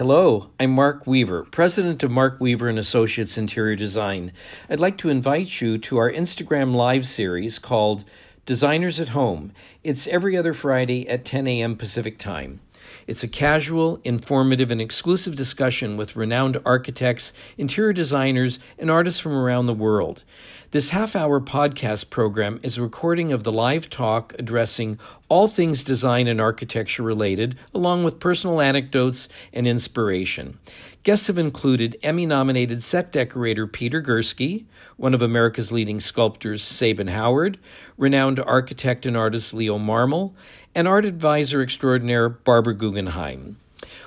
Hello, I'm Mark Weaver, president of Mark Weaver and Associates Interior Design. I'd like to invite you to our Instagram live series called Designers at Home. It's every other Friday at 10 a.m. Pacific Time. It's a casual, informative, and exclusive discussion with renowned architects, interior designers, and artists from around the world. This half hour podcast program is a recording of the live talk addressing all things design and architecture related, along with personal anecdotes and inspiration. Guests have included Emmy nominated set decorator Peter Gursky, one of America's leading sculptors Sabin Howard, renowned architect and artist Leo Marmol, and art advisor extraordinaire Barbara Guggenheim.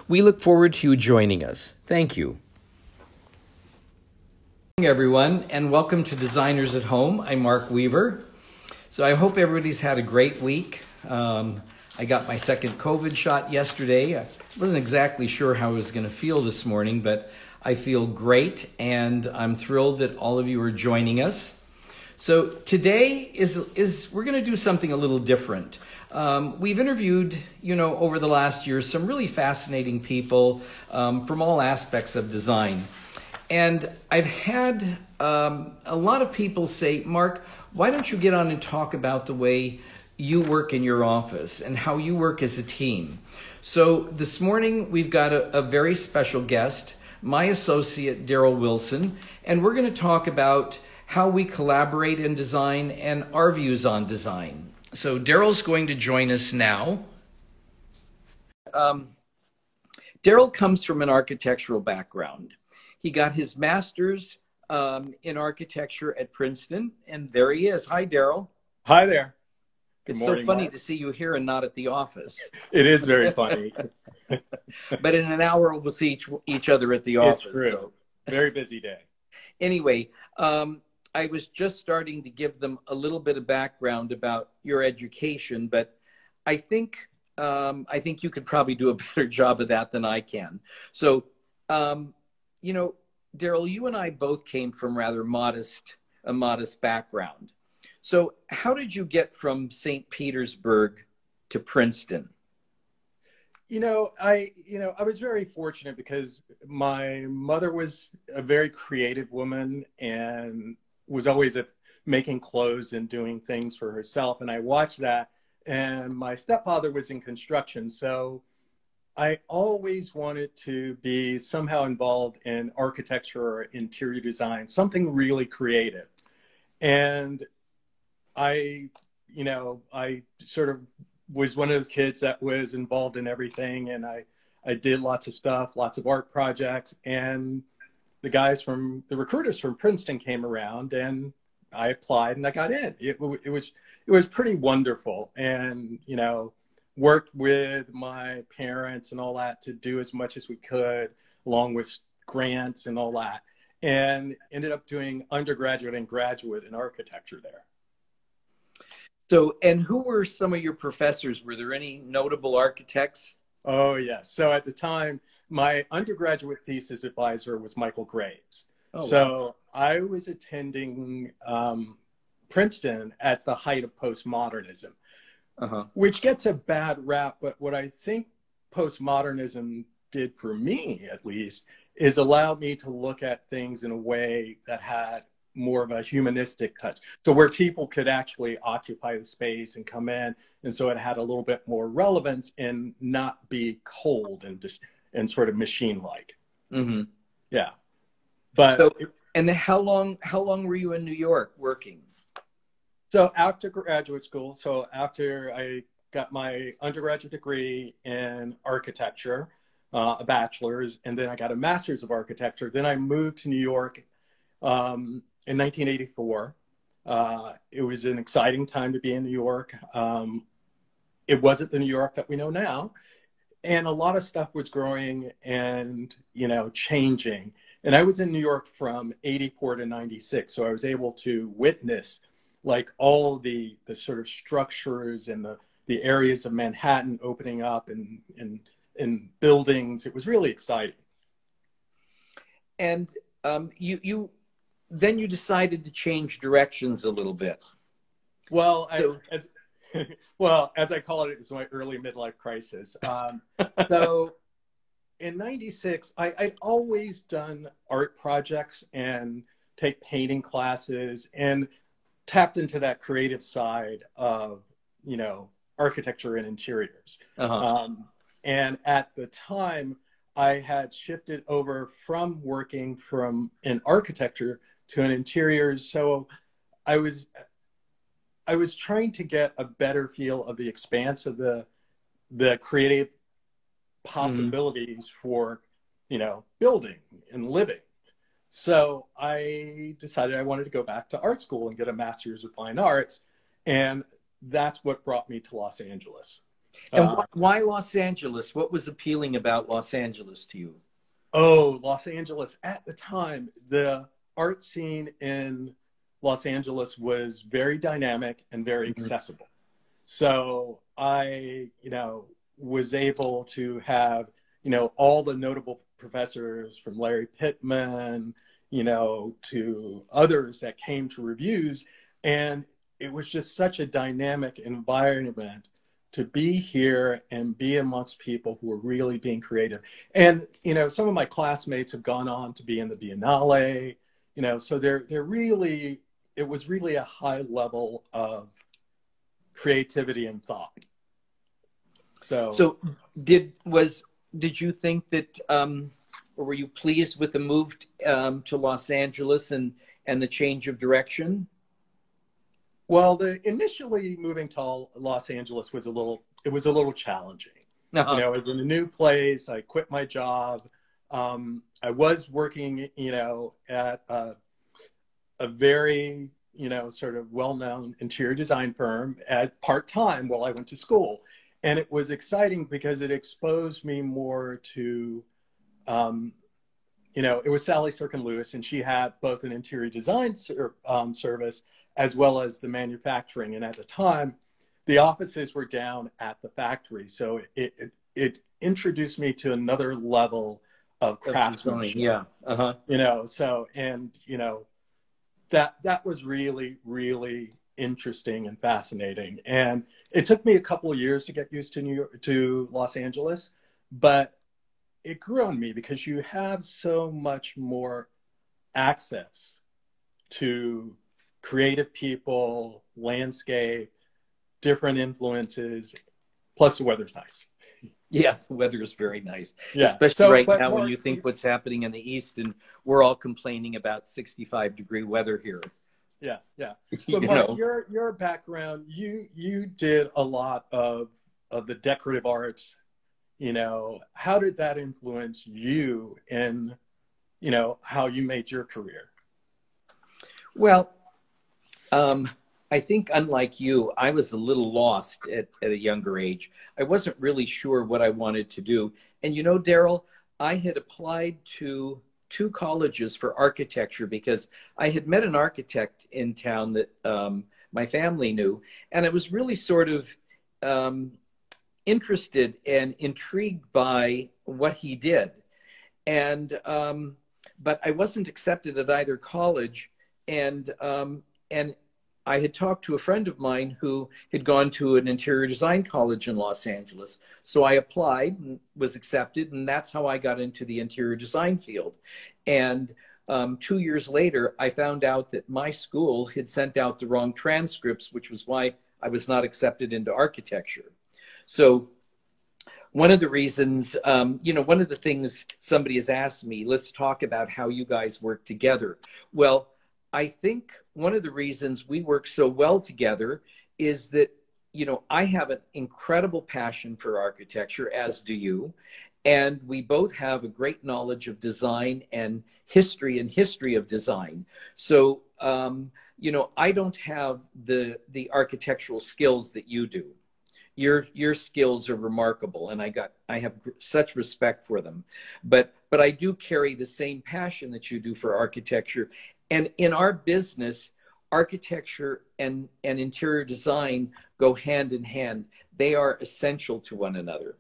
We look forward to you joining us. Thank you everyone, and welcome to Designers at Home. I'm Mark Weaver. So I hope everybody's had a great week. Um, I got my second COVID shot yesterday. I wasn't exactly sure how I was going to feel this morning, but I feel great, and I'm thrilled that all of you are joining us. So today is is we're going to do something a little different. Um, we've interviewed, you know, over the last year, some really fascinating people um, from all aspects of design. And I've had um, a lot of people say, Mark, why don't you get on and talk about the way you work in your office and how you work as a team? So this morning we've got a, a very special guest, my associate Daryl Wilson, and we're going to talk about how we collaborate in design and our views on design. So Daryl's going to join us now. Um, Daryl comes from an architectural background. He got his master's um, in architecture at Princeton, and there he is. Hi, Daryl. Hi there. Good it's morning, so funny Mark. to see you here and not at the office. It is very funny. but in an hour, we'll see each, each other at the office. It's true. So. Very busy day. anyway, um, I was just starting to give them a little bit of background about your education, but I think um, I think you could probably do a better job of that than I can. So, um, you know, Daryl, you and I both came from rather modest, a modest background. So, how did you get from St. Petersburg to Princeton? You know, I you know I was very fortunate because my mother was a very creative woman and was always a, making clothes and doing things for herself, and I watched that. And my stepfather was in construction, so I always wanted to be somehow involved in architecture or interior design, something really creative. And I, you know, I sort of was one of those kids that was involved in everything. And I, I did lots of stuff, lots of art projects. And the guys from the recruiters from Princeton came around and I applied and I got in. It, it was, it was pretty wonderful. And, you know, worked with my parents and all that to do as much as we could, along with grants and all that, and ended up doing undergraduate and graduate in architecture there. So, and who were some of your professors? Were there any notable architects? Oh, yes. So at the time, my undergraduate thesis advisor was Michael Graves. Oh, so wow. I was attending um, Princeton at the height of postmodernism uh-huh. which gets a bad rap. But what I think postmodernism did for me, at least, is allow me to look at things in a way that had more of a humanistic touch. So where people could actually occupy the space and come in, and so it had a little bit more relevance and not be cold and just and sort of machine-like. Mm-hmm. Yeah, but. So, and how long? How long were you in New York working? So after graduate school, so after I got my undergraduate degree in architecture, uh, a bachelor's, and then I got a master's of architecture. Then I moved to New York um, in 1984. Uh, it was an exciting time to be in New York. Um, it wasn't the New York that we know now, and a lot of stuff was growing and you know changing. And I was in New York from 84 to 96, so I was able to witness like all the the sort of structures and the the areas of Manhattan opening up and and and buildings. It was really exciting. And um, you you then you decided to change directions a little bit. Well, so, I, as well as I call it, it was my early midlife crisis. Um, so in 96, I, I'd always done art projects and take painting classes and tapped into that creative side of, you know, architecture and interiors. Uh-huh. Um, and at the time, I had shifted over from working from an architecture to an interiors. So I was I was trying to get a better feel of the expanse of the the creative possibilities mm-hmm. for you know building and living. So I decided I wanted to go back to art school and get a master's of fine arts, and that's what brought me to Los Angeles. And uh, why Los Angeles? What was appealing about Los Angeles to you? Oh, Los Angeles. At the time, the art scene in Los Angeles was very dynamic and very mm-hmm. accessible. So I, you know, was able to have, you know, all the notable professors from Larry Pittman, you know, to others that came to reviews. And it was just such a dynamic environment to be here and be amongst people who are really being creative. And you know, some of my classmates have gone on to be in the Biennale. You know, so they're they're really it was really a high level of creativity and thought. So so did was did you think that um, or were you pleased with the move um, to Los Angeles and and the change of direction? Well, the initially moving to Los Angeles was a little it was a little challenging. Uh-huh. You know, I was in a new place. I quit my job. Um, I was working, you know, at a, a very, you know, sort of well-known interior design firm at part-time while I went to school, and it was exciting because it exposed me more to, um, you know, it was Sally Sirkin Lewis, and she had both an interior design ser- um, service as well as the manufacturing. And at the time, the offices were down at the factory. So it, it, it introduced me to another level of craftsmanship. Yeah. Uh-huh. You know, so, and, you know, that, that was really, really interesting and fascinating. And it took me a couple of years to get used to New York, to Los Angeles, but it grew on me because you have so much more access to creative people, landscape, different influences. Plus, the weather's nice. Yeah, the weather is very nice, yeah. especially so, right now when you think what's happening in the east, and we're all complaining about 65 degree weather here. Yeah, yeah. But you Mark, know. your your background, you you did a lot of of the decorative arts. You know, how did that influence you in, you know, how you made your career? Well, um, I think, unlike you, I was a little lost at, at a younger age. I wasn't really sure what I wanted to do. And you know, Daryl, I had applied to two colleges for architecture because I had met an architect in town that um, my family knew. And I was really sort of um, interested and intrigued by what he did. And, um, but I wasn't accepted at either college. And, um, and I had talked to a friend of mine who had gone to an interior design college in Los Angeles. So I applied and was accepted, and that's how I got into the interior design field. And um, two years later, I found out that my school had sent out the wrong transcripts, which was why I was not accepted into architecture. So one of the reasons, um, you know, one of the things somebody has asked me, let's talk about how you guys work together. Well, I think one of the reasons we work so well together is that, you know, I have an incredible passion for architecture, as do you. And we both have a great knowledge of design and history and history of design. So, um, you know, I don't have the the architectural skills that you do. Your your skills are remarkable, and I got I have such respect for them. But but I do carry the same passion that you do for architecture, and in our business, architecture and, and interior design go hand in hand. They are essential to one another.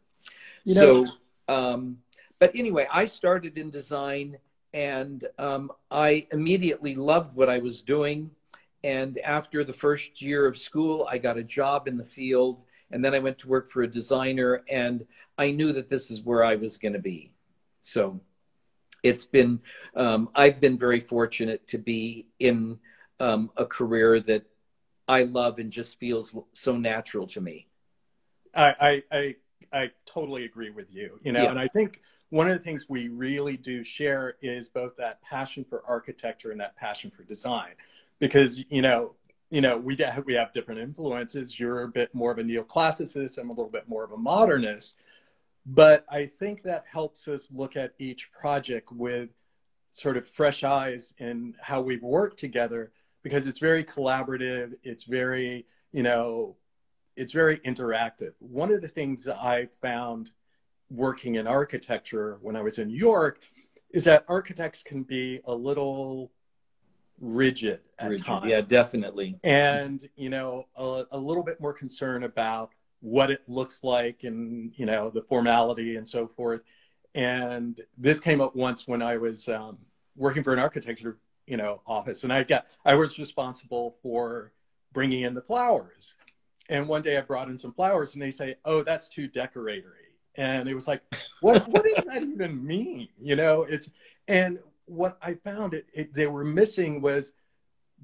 You know, so, um, but anyway, I started in design and um, I immediately loved what I was doing. And after the first year of school, I got a job in the field. And then I went to work for a designer, and I knew that this is where I was going to be. So it's been, um, I've been very fortunate to be in um, a career that I love and just feels so natural to me. I, I, I, I totally agree with you, you know, yeah. and I think one of the things we really do share is both that passion for architecture and that passion for design because, you know, you know, we, we have different influences. You're a bit more of a neoclassicist. I'm a little bit more of a modernist. But I think that helps us look at each project with sort of fresh eyes in how we've worked together because it's very collaborative. It's very, you know, it's very interactive. One of the things that I found working in architecture when I was in New York is that architects can be a little rigid at rigid, times. Yeah, definitely. And, you know, a, a, little bit more concerned about what it looks like and, you know, the formality and so forth. And this came up once when I was um, working for an architecture, you know, office. And I got, I was responsible for bringing in the flowers. And one day I brought in some flowers and they say, oh, that's too decoratory. And it was like, what, what does that even mean? You know, it's, and what I found it, it, they were missing was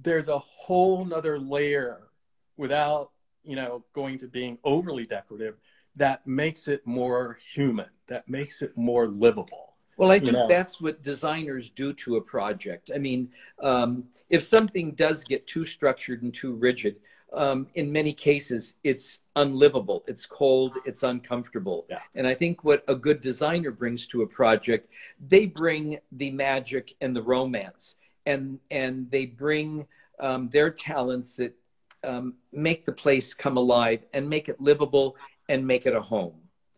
there's a whole nother layer without you know going to being overly decorative that makes it more human that makes it more livable well i think know? that's what designers do to a project i mean um, if something does get too structured and too rigid um, in many cases, it's unlivable, it's cold, it's uncomfortable. Yeah. And I think what a good designer brings to a project, they bring the magic and the romance, and and they bring um, their talents that um, make the place come alive and make it livable and make it a home.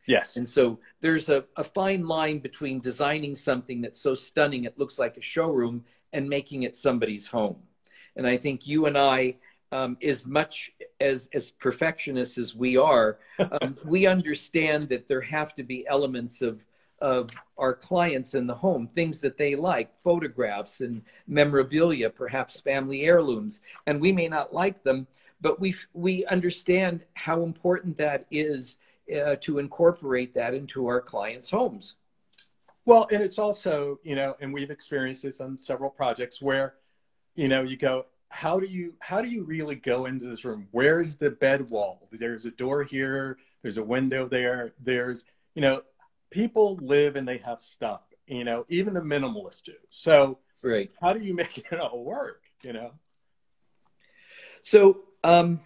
Yes. And so there's a, a fine line between designing something that's so stunning it looks like a showroom and making it somebody's home. And I think you and I um, as much as as perfectionists as we are, um, we understand that there have to be elements of of our clients in the home, things that they like, photographs and memorabilia, perhaps family heirlooms, and we may not like them, but we we understand how important that is uh, to incorporate that into our clients' homes. Well, and it's also you know, and we've experienced this on several projects where you know you go how do you how do you really go into this room? Where's the bed wall? There's a door here there's a window there there's you know people live and they have stuff you know even the minimalists do. So right. how do you make it all work you know? So um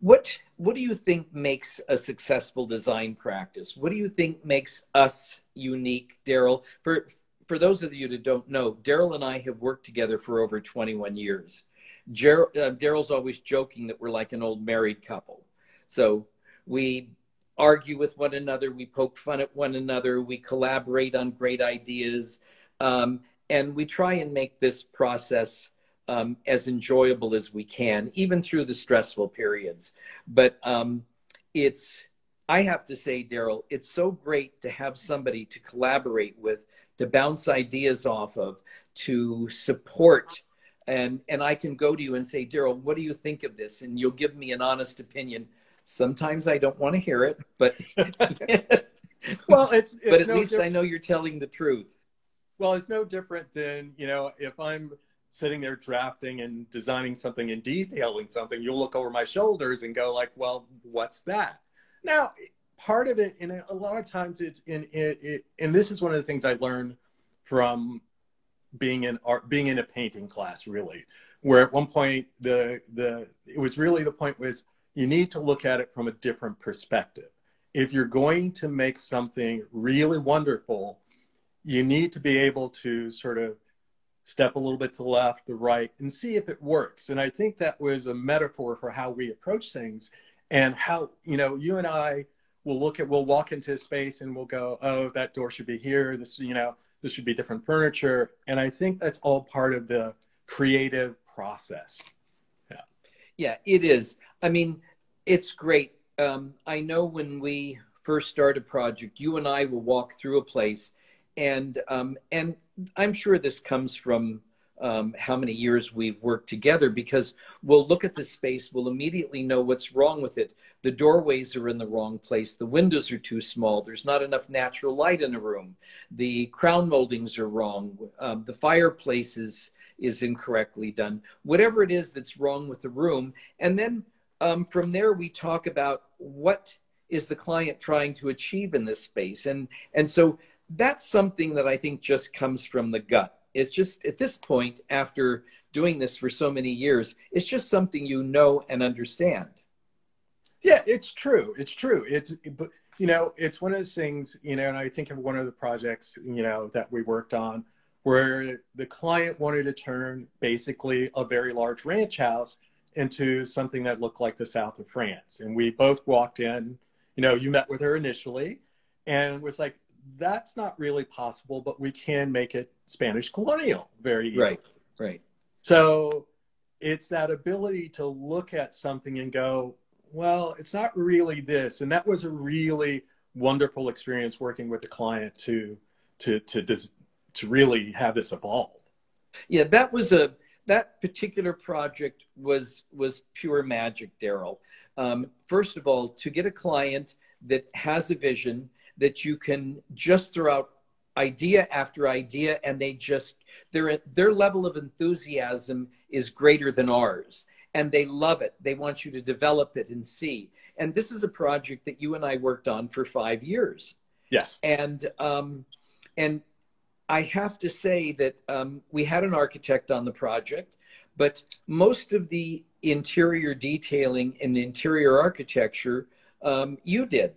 what what do you think makes a successful design practice? What do you think makes us unique daryl? For for those of you that don't know, Daryl and I have worked together for over 21 years. Uh, Daryl's always joking that we're like an old married couple. So we argue with one another, we poke fun at one another, we collaborate on great ideas, um, and we try and make this process um, as enjoyable as we can, even through the stressful periods. But um, it's I have to say, Daryl, it's so great to have somebody to collaborate with, to bounce ideas off of, to support. And, and I can go to you and say, Daryl, what do you think of this? And you'll give me an honest opinion. Sometimes I don't want to hear it, but well, it's, it's but at no least I know you're telling the truth. Well, it's no different than you know if I'm sitting there drafting and designing something and detailing something, you'll look over my shoulders and go like, well, what's that? Now, part of it, and a lot of times it's in it, it, and this is one of the things I learned from being in art, being in a painting class, really, where at one point the the it was really the point was you need to look at it from a different perspective. If you're going to make something really wonderful, you need to be able to sort of step a little bit to the left, the right, and see if it works. And I think that was a metaphor for how we approach things and how you know you and i will look at we'll walk into a space and we'll go oh that door should be here this you know this should be different furniture and i think that's all part of the creative process yeah it is i mean it's great um, i know when we first start a project you and i will walk through a place and um, and i'm sure this comes from um, how many years we've worked together because we'll look at the space, we'll immediately know what's wrong with it. The doorways are in the wrong place, the windows are too small, there's not enough natural light in a room, the crown moldings are wrong, um, the fireplace is, is incorrectly done, whatever it is that's wrong with the room. And then um, from there, we talk about what is the client trying to achieve in this space. And, and so that's something that I think just comes from the gut. It's just at this point after doing this for so many years it's just something you know and understand. Yeah it's true. It's true. It's but you know it's one of those things you know and i think of one of the projects you know that we worked on where the client wanted to turn basically a very large ranch house into something that looked like the south of france and we both walked in you know you met with her initially and was like that's not really possible, but we can make it Spanish colonial very easily. Right, right. So it's that ability to look at something and go, well, it's not really this. And that was a really wonderful experience working with the client to to to to really have this evolve. Yeah, that was a that particular project was was pure magic, Daryl. Um, first of all, to get a client that has a vision that you can just throw out idea after idea and they just their their level of enthusiasm is greater than ours. And they love it. They want you to develop it and see. And this is a project that you and i worked on for five years. Yes. And um, and i have to say that um, we had an architect on the project but most of the interior detailing and interior architecture um, you did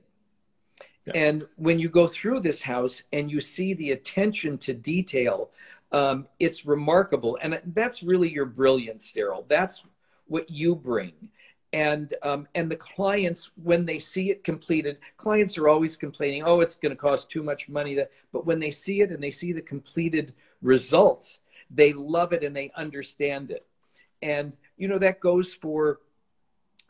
and when you go through this house and you see the attention to detail, um, it's remarkable. And that's really your brilliance, Daryl. That's what you bring. And um, and the clients, when they see it completed, clients are always complaining, "Oh, it's going to cost too much money." That, but when they see it and they see the completed results, they love it and they understand it. And you know that goes for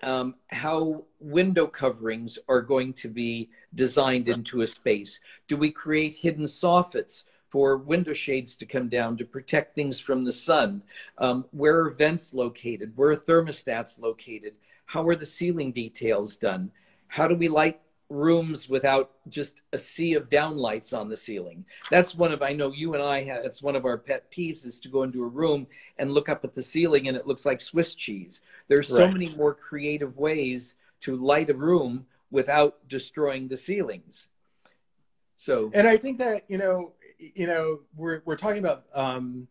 um, how window coverings are going to be designed into a space. Do we create hidden soffits for window shades to come down to protect things from the sun? Um, where are vents located? Where are thermostats located? How are the ceiling details done? How do we light rooms without just a sea of downlights on the ceiling. That's one of I know you and I have it's one of our pet peeves is to go into a room and look up at the ceiling and it looks like Swiss cheese. There's so many more creative ways to light a room without destroying the ceilings. So And I think that, you know, you know, we're we're talking about um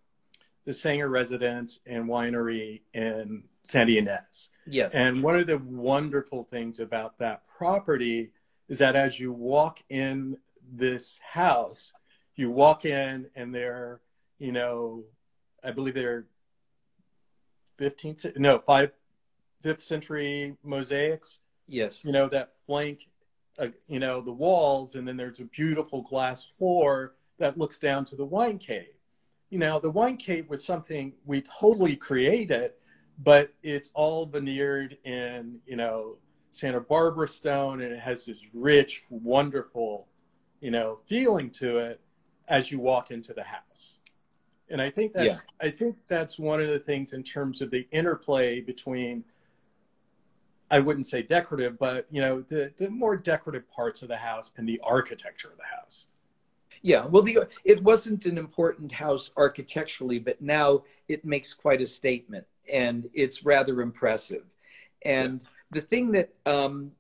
the Sanger residence and winery in Santa Ynez. Yes. And one of the wonderful things about that property is that as you walk in this house, you walk in and there you know, I believe they're 15th, no, five, fifth century mosaics. Yes. You know, that flank, uh, you know, the walls, and then there's a beautiful glass floor that looks down to the wine cave. You know, the wine cave was something we totally created, but it's all veneered in, you know, Santa Barbara stone and it has this rich, wonderful, you know, feeling to it as you walk into the house. And I think that's yeah. I think that's one of the things in terms of the interplay between I wouldn't say decorative, but you know, the, the more decorative parts of the house and the architecture of the house. Yeah, well, the it wasn't an important house architecturally, but now it makes quite a statement, and it's rather impressive. And yeah the thing that um,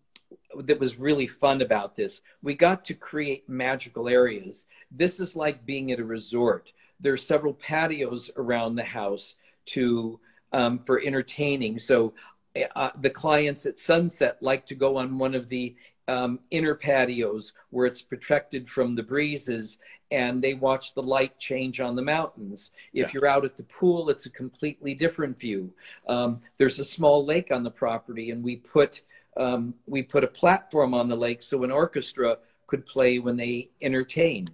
that was really fun about this, we got to create magical areas. This is like being at a resort. There are several patios around the house to um, for entertaining. So uh, the clients at Sunset like to go on one of the um, inner patios where it's protected from the breezes and they watch the light change on the mountains. If yeah. you're out at the pool, it's a completely different view. Um, there's a small lake on the property, and we put um, we put a platform on the lake so an orchestra could play when they entertain.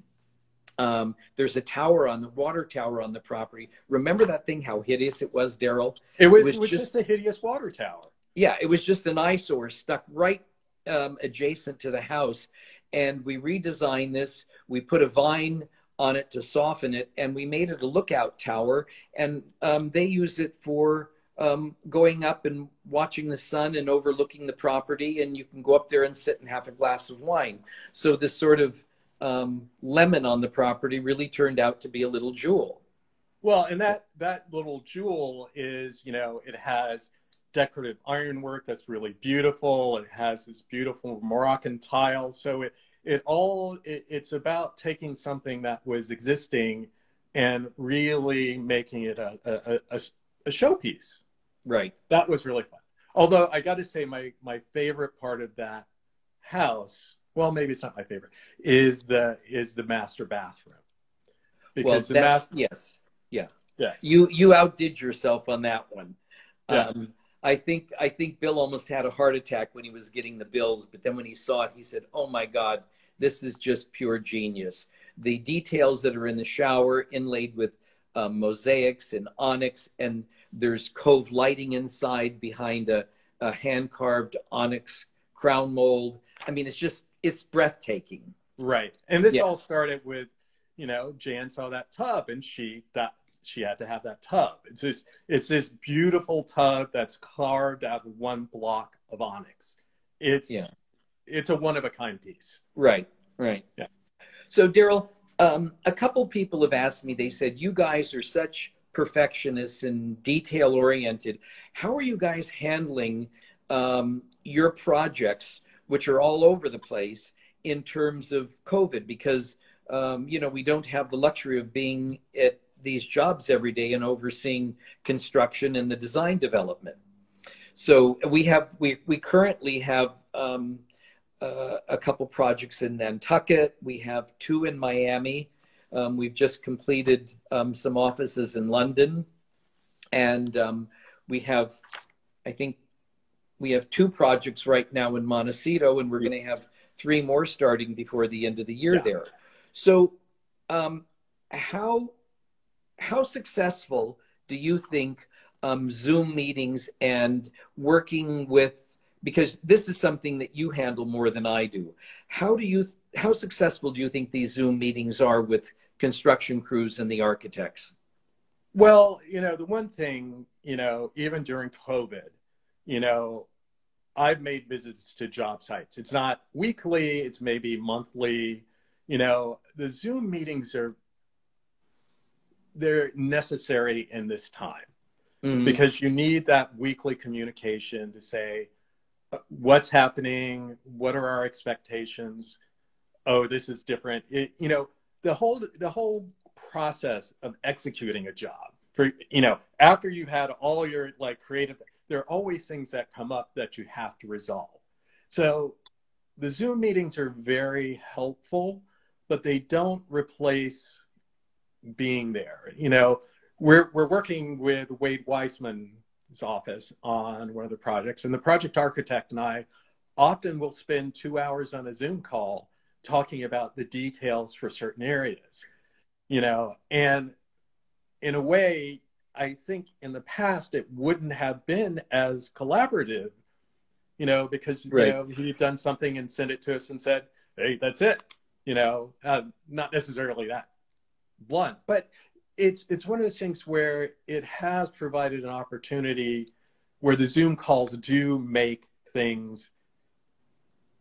Um, there's a tower on the water tower on the property. Remember that thing? How hideous it was, Daryl. It was, it was, it was just, just a hideous water tower. Yeah, it was just an eyesore stuck right um, adjacent to the house. And we redesigned this. We put a vine on it to soften it, and we made it a lookout tower. And um, they use it for um, going up and watching the sun and overlooking the property, and you can go up there and sit and have a glass of wine. So this sort of um, lemon on the property really turned out to be a little jewel. Well, and that that little jewel is, you know, it has decorative ironwork that's really beautiful. It has this beautiful Moroccan tile. So it it all it, it's about taking something that was existing and really making it a a, a, a showpiece. Right. That was really fun. Although I got to say, my my favorite part of that house, well, maybe it's not my favorite, is the is the master bathroom. Because well, that's, master, yes, yeah, yes. You you outdid yourself on that one. Yeah. Um, I think I think Bill almost had a heart attack when he was getting the bills, but then when he saw it, he said, "Oh my God, this is just pure genius." The details that are in the shower, inlaid with um, mosaics and onyx, and there's cove lighting inside behind a, a hand carved onyx crown mold. I mean, it's just it's breathtaking. Right, and this yeah. all started with, you know, Jan saw that tub and she that she had to have that tub. It's this it's this beautiful tub that's carved out of one block of onyx. It's yeah. it's a one of a kind piece. Right, right. Yeah. So Daryl, um, a couple people have asked me. They said you guys are such perfectionists and detail oriented. How are you guys handling um, your projects, which are all over the place, in terms of COVID? Because um, you know we don't have the luxury of being at these jobs every day and overseeing construction and the design development. So we have we we currently have um, uh, a couple projects in Nantucket. We have two in Miami. Um, we've just completed um, some offices in London, and um, we have, I think, we have two projects right now in Montecito, and we're going to have three more starting before the end of the year yeah. there. So, um, how how successful do you think um, Zoom meetings and working with because this is something that you handle more than I do. How do you how successful do you think these Zoom meetings are with construction crews and the architects? Well, you know, the one thing, you know, even during COVID, you know, I've made visits to job sites. It's not weekly, it's maybe monthly. You know, the Zoom meetings are they're necessary in this time. Mm-hmm. because you need that weekly communication to say uh, what's happening? What are our expectations? Oh this is different. It, you know the whole the whole process of executing a job for you know after you've had all your like creative there are always things that come up that you have to resolve. So the zoom meetings are very helpful but they don't replace being there. You know, we're we're working with Wade Weissman's office on one of the projects, and the project architect and I often will spend two hours on a Zoom call talking about the details for certain areas. You know, and in a way, I think in the past it wouldn't have been as collaborative, you know, because right. you know he'd done something and sent it to us and said, "Hey, that's it," you know, uh, not necessarily that blunt, but it's it's one of those things where it has provided an opportunity where the Zoom calls do make things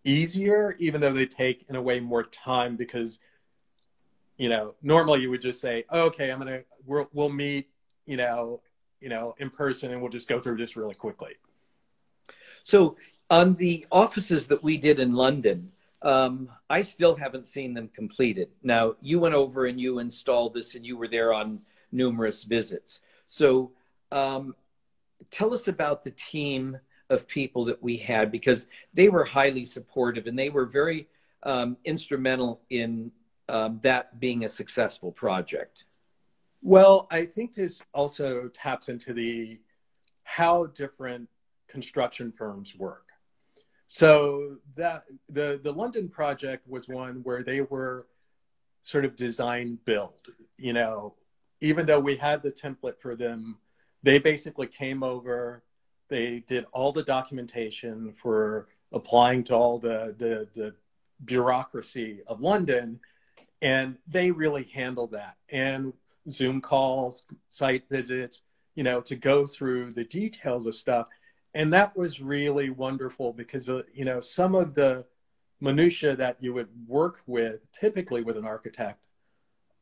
easier, even though they take in a way more time because you know normally you would just say, oh, okay, I'm gonna we'll, we'll meet you know you know in person and we'll just go through this really quickly. So on the offices that we did in London, um, I still haven't seen them completed. Now, you went over and you installed this, and you were there on numerous visits. So, um, tell us about the team of people that we had because they were highly supportive and they were very um, instrumental in um, that being a successful project. Well, I think this also taps into the how different construction firms work. So that the the London project was one where they were sort of design build. You know, even though we had the template for them, they basically came over. They did all the documentation for applying to all the the, the bureaucracy of London, and they really handled that. And Zoom calls, site visits, you know, to go through the details of stuff. And that was really wonderful because, uh, you know, some of the minutia that you would work with typically with an architect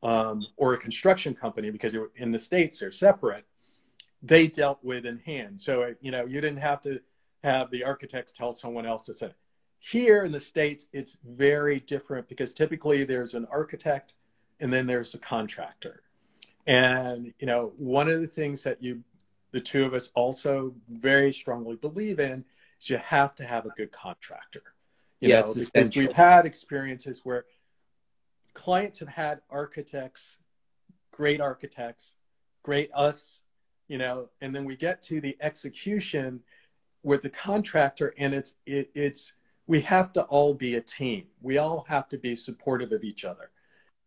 um, or a construction company, because in the States they're separate, they dealt with in hand. So, you know, you didn't have to have the architects tell someone else to say. Here in the States, it's very different because typically there's an architect and then there's a contractor. And, you know, one of the things that you, the two of us also very strongly believe in is you have to have a good contractor. You yeah, know, because essential. we've had experiences where clients have had architects, great architects, great us, you know, and then we get to the execution with the contractor and it's it, it's we have to all be a team. We all have to be supportive of each other.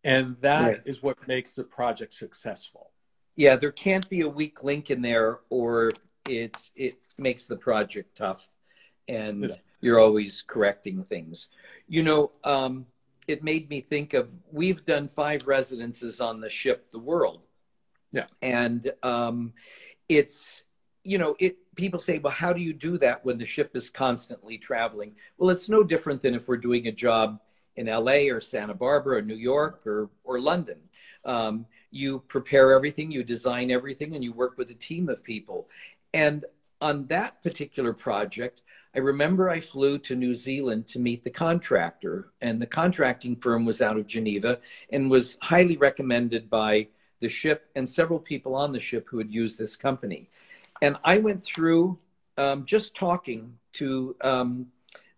And that right. is what makes the project successful. Yeah, there can't be a weak link in there or it's it makes the project tough and yeah. you're always correcting things. You know, um, it made me think of we've done five residences on the ship the world. Yeah. And um, it's you know, it people say, well, how do you do that when the ship is constantly traveling? Well, it's no different than if we're doing a job in LA or Santa Barbara or New York or, or London. Um, you prepare everything, you design everything, and you work with a team of people. And on that particular project, I remember I flew to New Zealand to meet the contractor, and the contracting firm was out of Geneva and was highly recommended by the ship and several people on the ship who had used this company. And I went through um, just talking to um,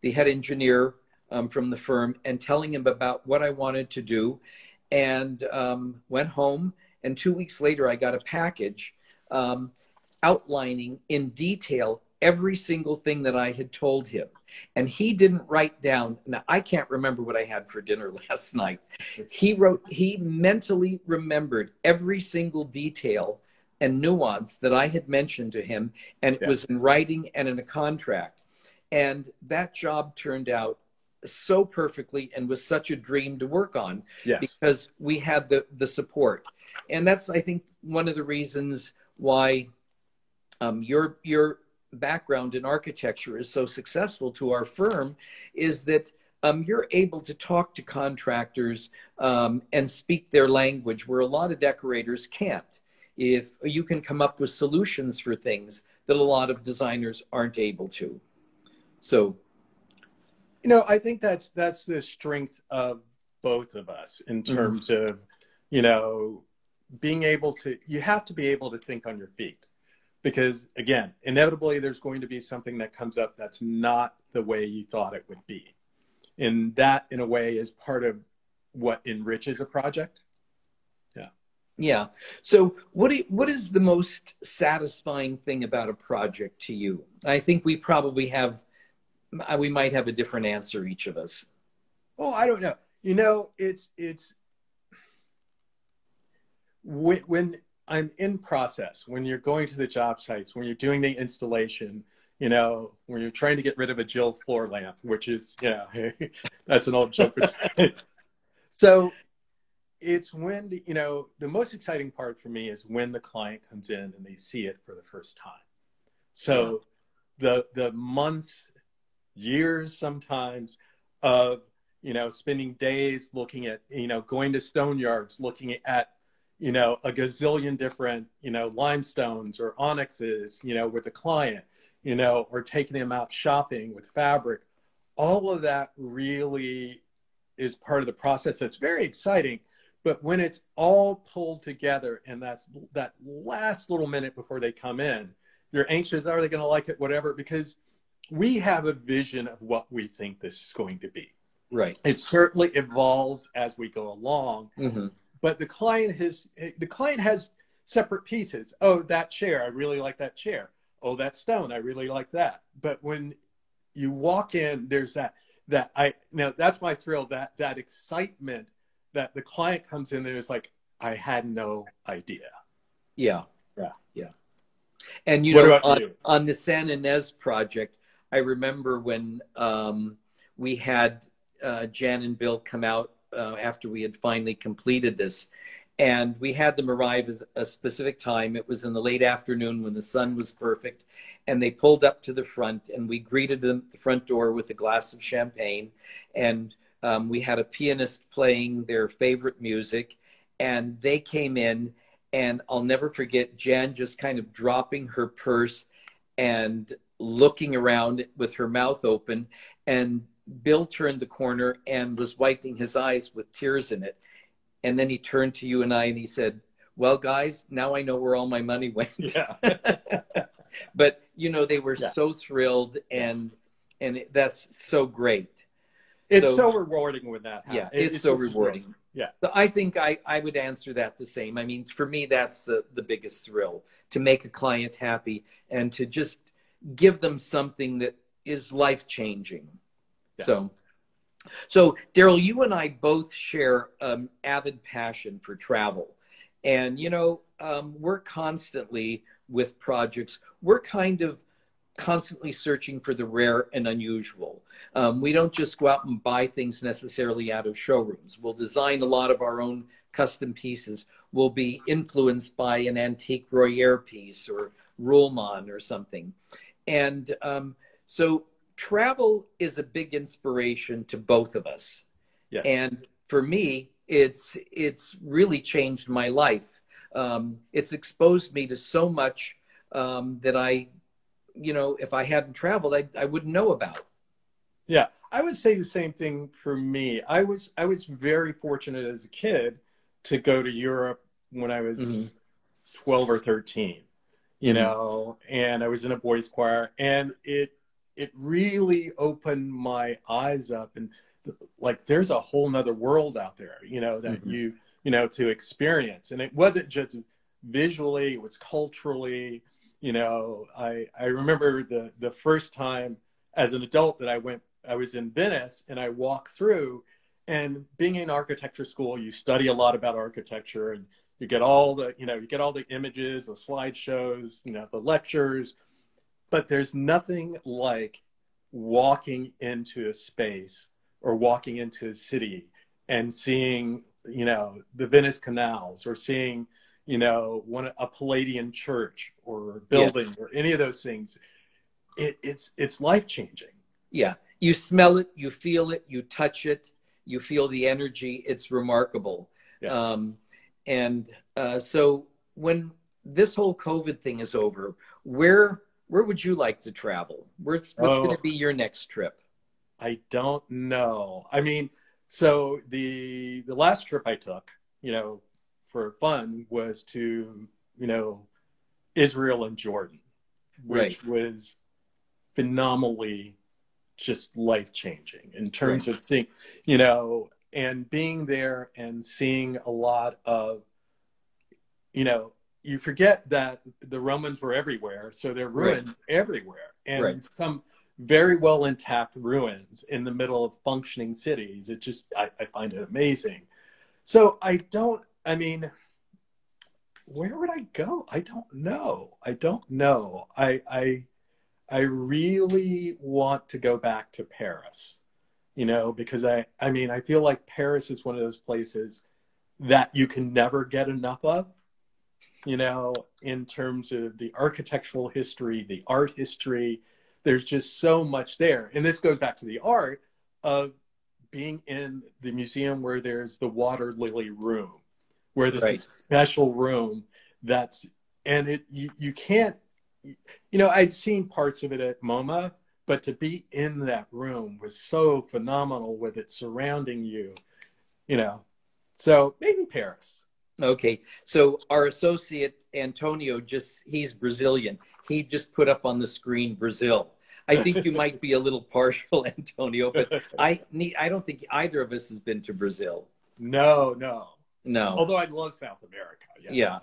the head engineer um, from the firm and telling him about what I wanted to do, and um, went home. And two weeks later, I got a package um, outlining in detail every single thing that I had told him. And he didn't write down, now I can't remember what I had for dinner last night. He wrote, he mentally remembered every single detail and nuance that I had mentioned to him, and it yeah. was in writing and in a contract. And that job turned out so perfectly and was such a dream to work on yes. because we had the the support. And that's i think one of the reasons why um, your your background in architecture is so successful to our firm is that um, you're able to talk to contractors um, and speak their language where a lot of decorators can't. If you can come up with solutions for things that a lot of designers aren't able to. So you know, I think that's that's the strength of both of us in mm-hmm. terms mm-hmm. of, you know, being able to you have to be able to think on your feet. Because again, inevitably there's going to be something that comes up that's not the way you thought it would be. And that in a way is part of what enriches a project. Yeah. Yeah. So what you, what is the most satisfying thing about a project to you? I think we probably have we might have a different answer each of us. Oh i don't know. You know it's it's when, when i'm in process when you're going to the job sites when you're doing the installation you know when you're trying to get rid of a jill floor lamp which is you know that's an old joke. So it's when the, you know the most exciting part for me is when the client comes in and they see it for the first time. So yeah. the the months years sometimes of you know spending days looking at you know going to stone yards looking at you know a gazillion different you know limestones or onyxes you know with a client you know or taking them out shopping with fabric. All of that really is part of the process. It's very exciting but when it's all pulled together and that's that last little minute before they come in you're anxious are they going to like it whatever because we have a vision of what we think this is going to be. Right. It certainly evolves as we go along, mm-hmm. but the client has the client has separate pieces. Oh, that chair, I really like that chair. Oh, that stone, I really like that. But when you walk in, there's that that I now that's my thrill that that excitement that the client comes in and is like, I had no idea. Yeah. Yeah. Yeah. And you what know, on, you? on the San Ynez project, I remember when um, we had uh, Jan and Bill come out uh, after we had finally completed this. And we had them arrive at a specific time. It was in the late afternoon when the sun was perfect. And they pulled up to the front, and we greeted them at the front door with a glass of champagne. And um, we had a pianist playing their favorite music. And they came in, and I'll never forget Jan just kind of dropping her purse and looking around with her mouth open. And Bill turned the corner and was wiping his eyes with tears in it. And then he turned to you and I and he said, Well, guys, now I know where all my money went. Yeah. but you know, they were Yeah. so thrilled and and it- that's so great. It's So- so, rewarding when that happens. Yeah, It- it's, so just rewarding. Yeah. So I think I, I would answer that the same. I mean, for me, that's the, the biggest thrill to make a client happy and to just give them something that is life changing. Yeah. So, so Daryl, you and I both share um, avid passion for travel, and you know, um, we're constantly with projects. We're kind of constantly searching for the rare and unusual. Um, we don't just go out and buy things necessarily out of showrooms. We'll design a lot of our own custom pieces. We'll be influenced by an antique Royère piece or Ruhlmann or something. And um, so travel is a big inspiration to both of us. Yes. And for me, it's it's really changed my life. Um, it's exposed me to so much um, that I, you know, if I hadn't traveled, I, I wouldn't know about. Yeah, I would say the same thing for me. I was I was very fortunate as a kid to go to Europe when I was Mhm. 12 or 13. You Mhm. know, and I was in a boys choir and it it really opened my eyes up and like there's a whole nother world out there, you know, that Mhm. you you know to experience. And it wasn't just visually, it was culturally, you know, I I remember the the first time as an adult that I went I was in Venice and I walked through and being in architecture school you study a lot about architecture and you get all the you know you get all the images the slideshows you know the lectures but there's nothing like walking into a space or walking into a city and seeing you know the Venice canals or seeing you know one a Palladian church or building or any of those things it, it's it's life changing Yeah, you smell it, you feel it, you touch it, you feel the energy. It's remarkable. Yes. Um, and uh, so when this whole COVID thing is over, where where would you like to travel? Where's what's Oh. going to be your next trip? I don't know. I mean, so the the last trip I took, you know, for fun was to, you know, Israel and Jordan, which was phenomenally just life changing in terms of seeing, you know, and being there and seeing a lot of, you know, you forget that the Romans were everywhere, so they're Right. everywhere, and Right. some very well intact ruins in the middle of functioning cities. It just I, I find it amazing. So I don't. I mean, where would I go? I don't know. I don't know. I I I really want to go back to Paris. You know, because I I mean I feel like Paris is one of those places that you can never get enough of. You know, in terms of the architectural history, the art history, there's just so much there. And this goes back to the art of being in the museum where there's the water lily room, where there's Right. a special room that's and it you, you can't you know I'd seen parts of it at MoMA, but to be in that room was so phenomenal with it surrounding you, you know. So maybe Paris. Okay, so our associate Antonio just he's Brazilian. He just put up on the screen Brazil. I think you might be a little partial, Antonio, but I need I don't think either of us has been to Brazil. no, no. No. Although I love South America. Yeah. Yeah.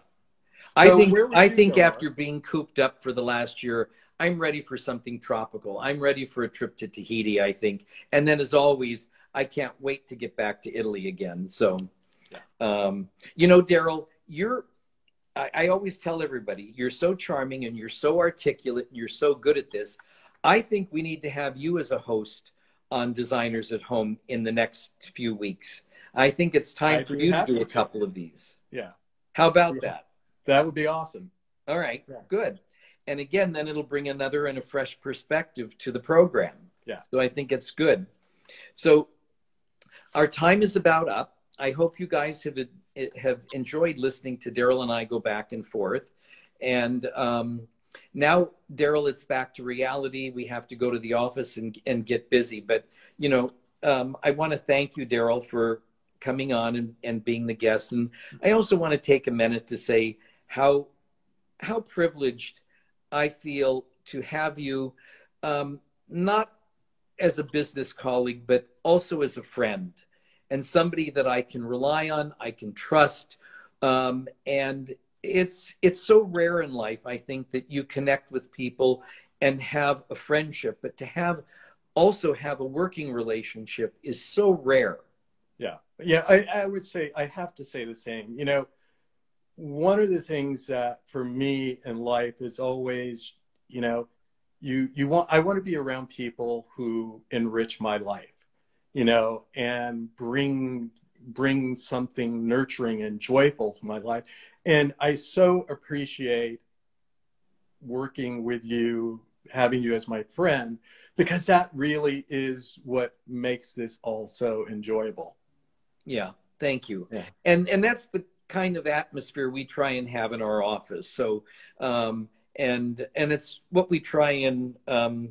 I think I think go, after Mark? being cooped up for the last year, I'm ready for something tropical. I'm ready for a trip to Tahiti, I think. And then as always, I can't wait to get back to Italy again. So um, you know, Daryl, you're I, I always tell everybody, you're so charming and you're so articulate and you're so good at this. I think we need to have you as a host on Designers at Home in the next few weeks. I think it's time I'd for you to do a couple of these. Yeah, How about Yeah. that? that would be awesome. All right, Yeah. good. And again, then it'll bring another and a fresh perspective to the program. Yeah. So I think it's good. So our time is about up. I hope you guys have have enjoyed listening to Daryl and I go back and forth. And um, now, Daryl, it's back to reality. We have to go to the office and and get busy. But you know, um, I want to thank you, Daryl, for coming on and, and being the guest. And I also want to take a minute to say how how privileged I feel to have you, um, not as a business colleague, but also as a friend and somebody that I can rely on, I can trust, um, and it's it's so rare in life. I think that you connect with people and have a friendship, but to have also have a working relationship is so rare. Yeah, yeah. I, I would say I have to say the same. You know, one of the things that for me in life is always, you know, you you want I want to be around people who enrich my life, you know, and bring bring something nurturing and joyful to my life. And I so appreciate working with you, having you as my friend, because that really is what makes this all so enjoyable. Yeah, thank you. Yeah. And and that's the kind of atmosphere we try and have in our office. So um, and and it's what we try and um,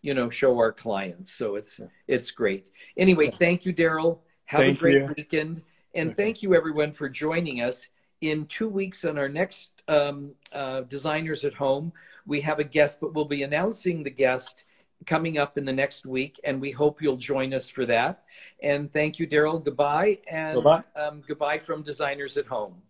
you know show our clients. So it's it's great. Anyway, thank you, Daryl. Have Thank a great you. weekend, and Okay. thank you everyone for joining us. In two weeks, on our next um, uh, Designers at Home, we have a guest, but we'll be announcing the guest coming up in the next week, and we hope you'll join us for that. And thank you, Daryl. Goodbye, and Bye-bye. Um, goodbye from Designers at Home.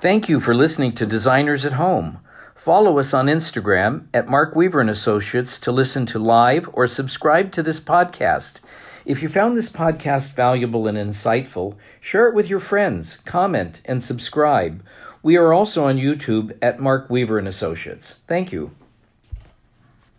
Thank you for listening to Designers at Home. Follow us on Instagram at Mark Weaver and Associates to listen to live or subscribe to this podcast. If you found this podcast valuable and insightful, share it with your friends, comment, and subscribe. We are also on YouTube at Mark Weaver and Associates. Thank you.